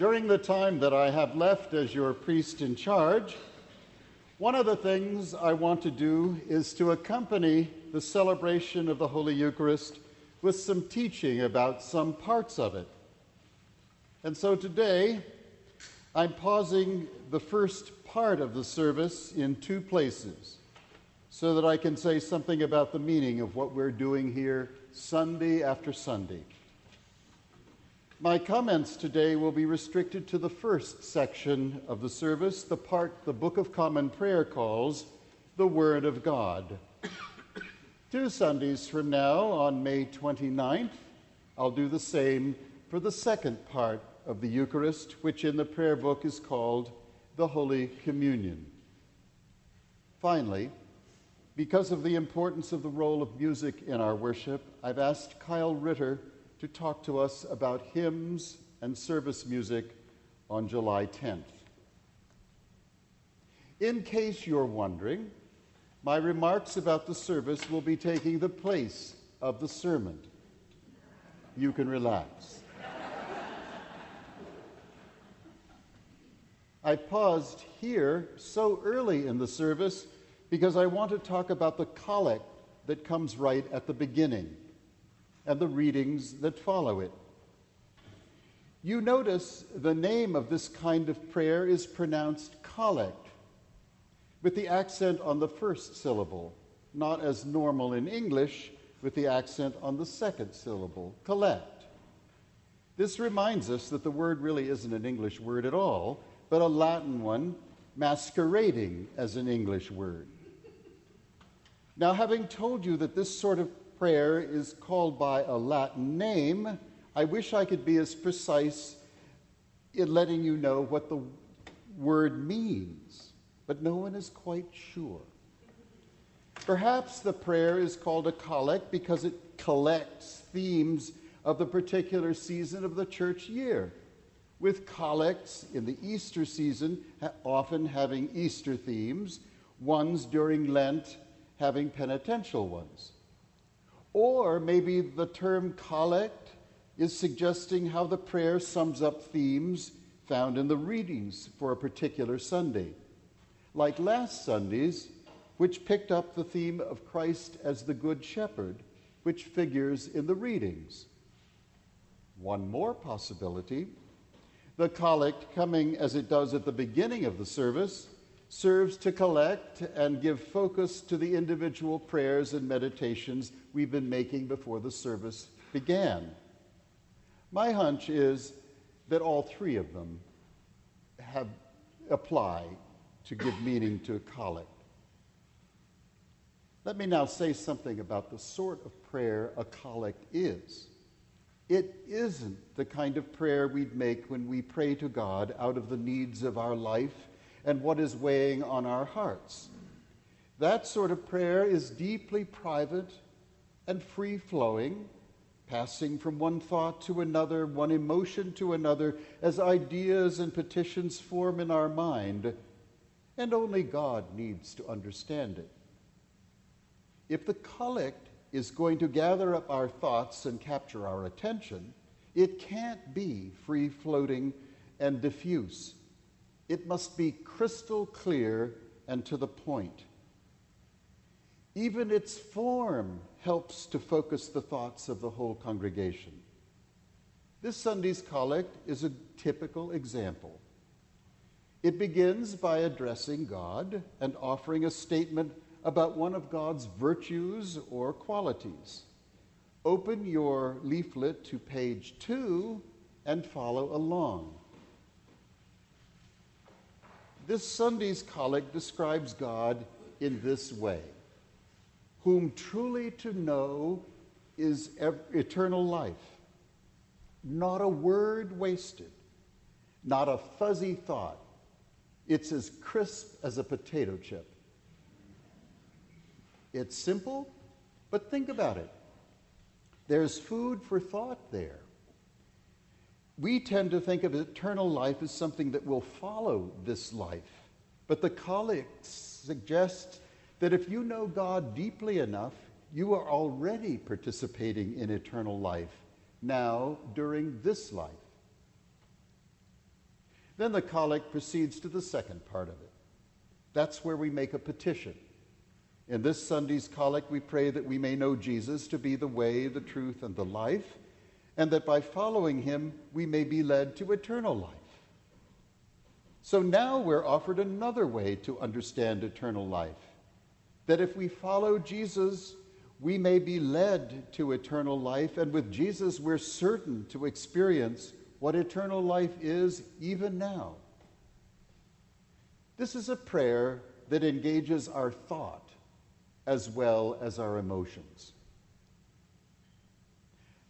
During the time that I have left as your priest in charge, one of the things I want to do is to accompany the celebration of the Holy Eucharist with some teaching about some parts of it. And so today, I'm pausing the first part of the service in two places so that I can say something about the meaning of what we're doing here Sunday after Sunday. My comments today will be restricted to the first section of the service, the part the Book of Common Prayer calls the Word of God. Two Sundays from now, on May 29th, I'll do the same for the second part of the Eucharist, which in the prayer book is called the Holy Communion. Finally, because of the importance of the role of music in our worship, I've asked Kyle Ritter to talk to us about hymns and service music on July 10th. In case you're wondering, my remarks about the service will be taking the place of the sermon. You can relax. I paused here so early in the service because I want to talk about the collect that comes right at the beginning and the readings that follow it. You notice the name of this kind of prayer is pronounced collect, with the accent on the first syllable, not as normal in English, with the accent on the second syllable, collect. This reminds us that the word really isn't an English word at all, but a Latin one masquerading as an English word. Now, having told you that this sort of prayer is called by a Latin name, I wish I could be as precise in letting you know what the word means, but no one is quite sure. Perhaps the prayer is called a collect because it collects themes of the particular season of the church year, with collects in the Easter season often having Easter themes, ones during Lent having penitential ones. Or maybe the term collect is suggesting how the prayer sums up themes found in the readings for a particular Sunday. Like last Sunday's, which picked up the theme of Christ as the Good Shepherd, which figures in the readings. One more possibility the collect coming as it does at the beginning of the service serves to collect and give focus to the individual prayers and meditations we've been making before the service began. My hunch is that all three of them have apply to give meaning to a collect. Let me now say something about the sort of prayer a collect is. It isn't the kind of prayer we'd make when we pray to God out of the needs of our life and what is weighing on our hearts. That sort of prayer is deeply private and free flowing, passing from one thought to another, one emotion to another, as ideas and petitions form in our mind, and only God needs to understand it. If the collect is going to gather up our thoughts and capture our attention, it can't be free floating and diffuse. It must be crystal clear and to the point. Even its form helps to focus the thoughts of the whole congregation. This Sunday's collect is a typical example. It begins by addressing God and offering a statement about one of God's virtues or qualities. Open your leaflet to page two and follow along. This Sunday's collect describes God in this way Whom truly to know is eternal life, not a word wasted, not a fuzzy thought. It's as crisp as a potato chip. It's simple, but think about it. There's food for thought there we tend to think of eternal life as something that will follow this life. But the collect suggests that if you know God deeply enough, you are already participating in eternal life now during this life. Then the collect proceeds to the second part of it. That's where we make a petition. In this Sunday's collect, we pray that we may know Jesus to be the way, the truth, and the life, and that by following him, we may be led to eternal life. So now we're offered another way to understand eternal life that if we follow Jesus, we may be led to eternal life, and with Jesus, we're certain to experience what eternal life is even now. This is a prayer that engages our thought as well as our emotions.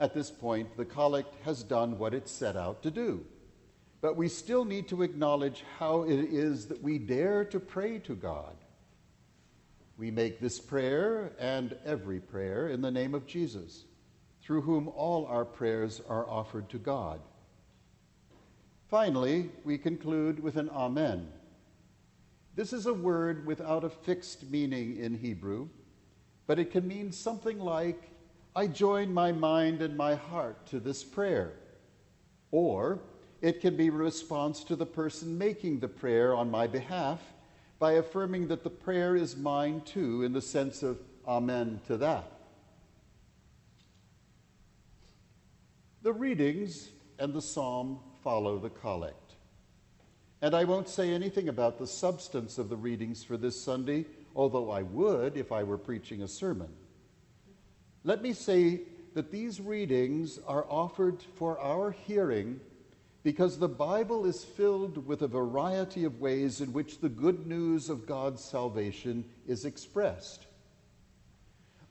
At this point, the collect has done what it set out to do. But we still need to acknowledge how it is that we dare to pray to God. We make this prayer and every prayer in the name of Jesus, through whom all our prayers are offered to God. Finally, we conclude with an Amen. This is a word without a fixed meaning in Hebrew, but it can mean something like, I join my mind and my heart to this prayer. Or it can be a response to the person making the prayer on my behalf by affirming that the prayer is mine too, in the sense of Amen to that. The readings and the psalm follow the collect. And I won't say anything about the substance of the readings for this Sunday, although I would if I were preaching a sermon. Let me say that these readings are offered for our hearing because the Bible is filled with a variety of ways in which the good news of God's salvation is expressed.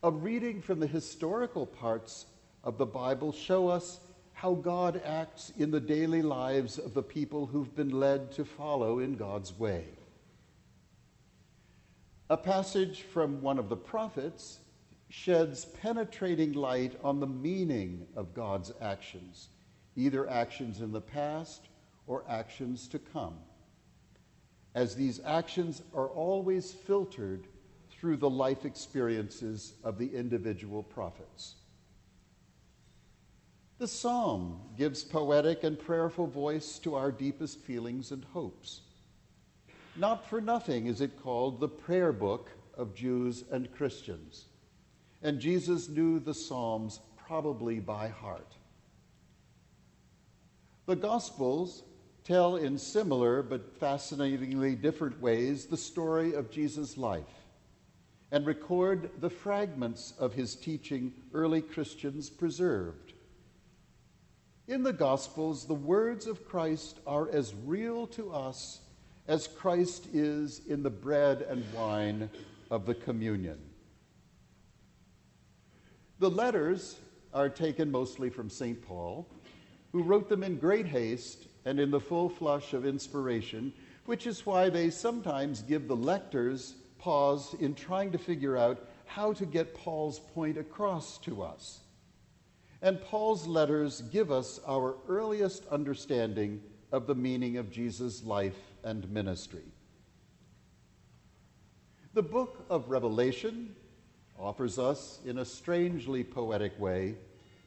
A reading from the historical parts of the Bible show us how God acts in the daily lives of the people who've been led to follow in God's way. A passage from one of the prophets sheds penetrating light on the meaning of God's actions, either actions in the past or actions to come, as these actions are always filtered through the life experiences of the individual prophets. The psalm gives poetic and prayerful voice to our deepest feelings and hopes. Not for nothing is it called the prayer book of Jews and Christians. And Jesus knew the Psalms probably by heart. The Gospels tell in similar but fascinatingly different ways the story of Jesus' life and record the fragments of his teaching early Christians preserved. In the Gospels, the words of Christ are as real to us as Christ is in the bread and wine of the communion. The letters are taken mostly from St. Paul, who wrote them in great haste and in the full flush of inspiration, which is why they sometimes give the lectors pause in trying to figure out how to get Paul's point across to us and Paul's letters give us our earliest understanding of the meaning of Jesus' life and ministry. The book of Revelation offers us, in a strangely poetic way,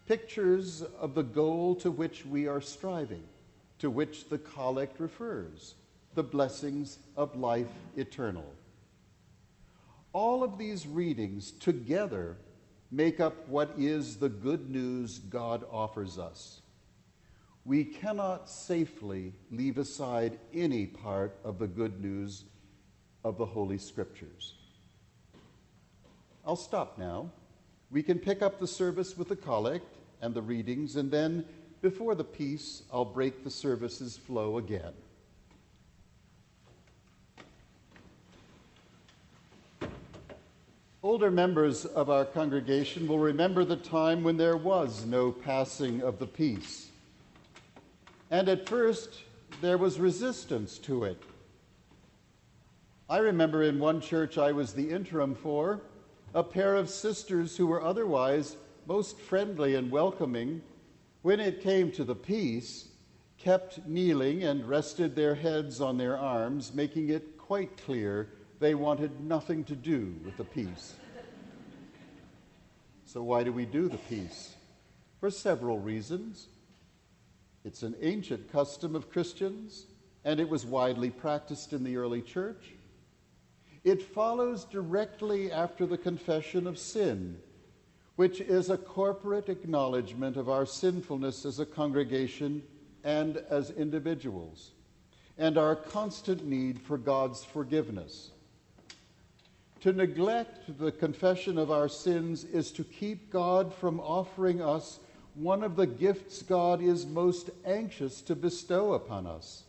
pictures of the goal to which we are striving, to which the collect refers the blessings of life eternal. All of these readings together make up what is the good news God offers us. We cannot safely leave aside any part of the good news of the Holy Scriptures. I'll stop now. We can pick up the service with the collect and the readings, and then before the peace, I'll break the service's flow again. Older members of our congregation will remember the time when there was no passing of the peace. And at first, there was resistance to it. I remember in one church I was the interim for, a pair of sisters who were otherwise most friendly and welcoming, when it came to the peace, kept kneeling and rested their heads on their arms, making it quite clear they wanted nothing to do with the peace. So, why do we do the peace? For several reasons. It's an ancient custom of Christians, and it was widely practiced in the early church. It follows directly after the confession of sin, which is a corporate acknowledgement of our sinfulness as a congregation and as individuals, and our constant need for God's forgiveness. To neglect the confession of our sins is to keep God from offering us one of the gifts God is most anxious to bestow upon us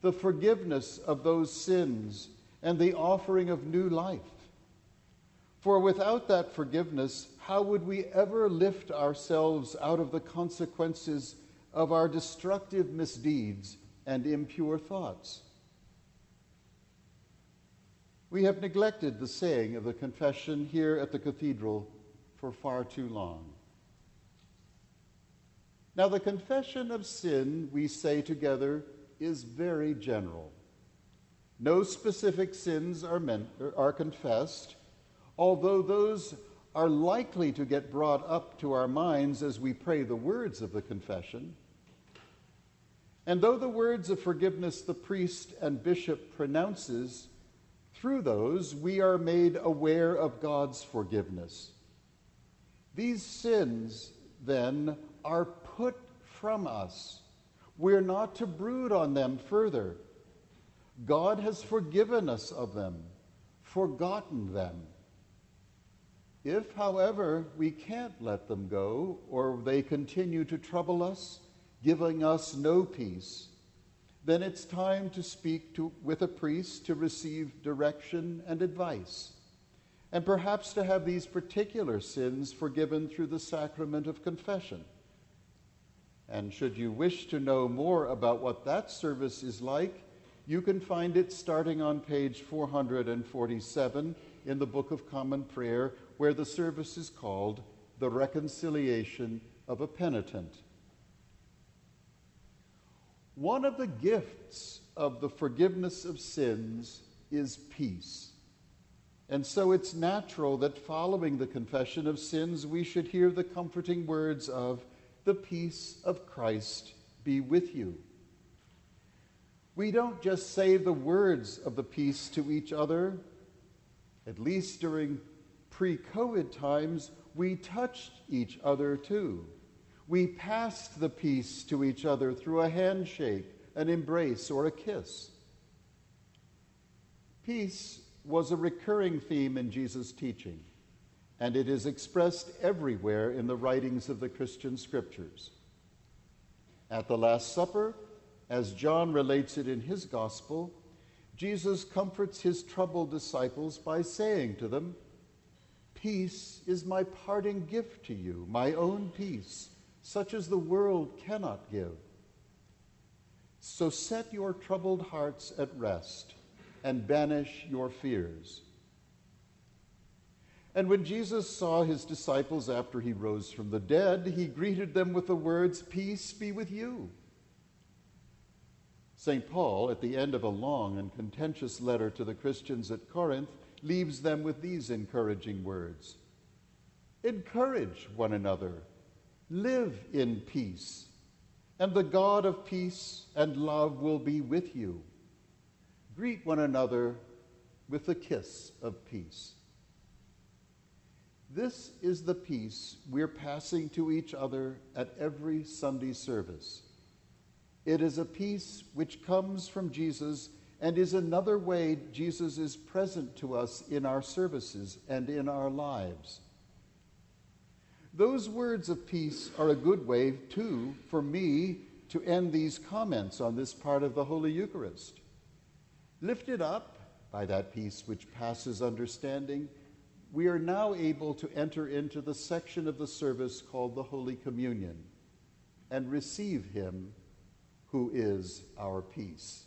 the forgiveness of those sins and the offering of new life. For without that forgiveness, how would we ever lift ourselves out of the consequences of our destructive misdeeds and impure thoughts? We have neglected the saying of the confession here at the cathedral for far too long. Now, the confession of sin, we say together, is very general. No specific sins are, meant, are confessed, although those are likely to get brought up to our minds as we pray the words of the confession. And though the words of forgiveness the priest and bishop pronounces, through those we are made aware of God's forgiveness. These sins, then, are put from us. We're not to brood on them further. God has forgiven us of them, forgotten them. If, however, we can't let them go, or they continue to trouble us, giving us no peace, then it's time to speak to, with a priest to receive direction and advice, and perhaps to have these particular sins forgiven through the sacrament of confession. And should you wish to know more about what that service is like, you can find it starting on page 447 in the Book of Common Prayer, where the service is called The Reconciliation of a Penitent. One of the gifts of the forgiveness of sins is peace. And so it's natural that following the confession of sins, we should hear the comforting words of, The peace of Christ be with you. We don't just say the words of the peace to each other. At least during pre COVID times, we touched each other too. We passed the peace to each other through a handshake, an embrace, or a kiss. Peace was a recurring theme in Jesus' teaching, and it is expressed everywhere in the writings of the Christian scriptures. At the Last Supper, as John relates it in his gospel, Jesus comforts his troubled disciples by saying to them, Peace is my parting gift to you, my own peace, such as the world cannot give. So set your troubled hearts at rest and banish your fears. And when Jesus saw his disciples after he rose from the dead, he greeted them with the words, Peace be with you. St. Paul, at the end of a long and contentious letter to the Christians at Corinth, leaves them with these encouraging words Encourage one another, live in peace, and the God of peace and love will be with you. Greet one another with the kiss of peace. This is the peace we're passing to each other at every Sunday service. It is a peace which comes from Jesus and is another way Jesus is present to us in our services and in our lives. Those words of peace are a good way, too, for me to end these comments on this part of the Holy Eucharist. Lifted up by that peace which passes understanding, we are now able to enter into the section of the service called the Holy Communion and receive Him who is our peace.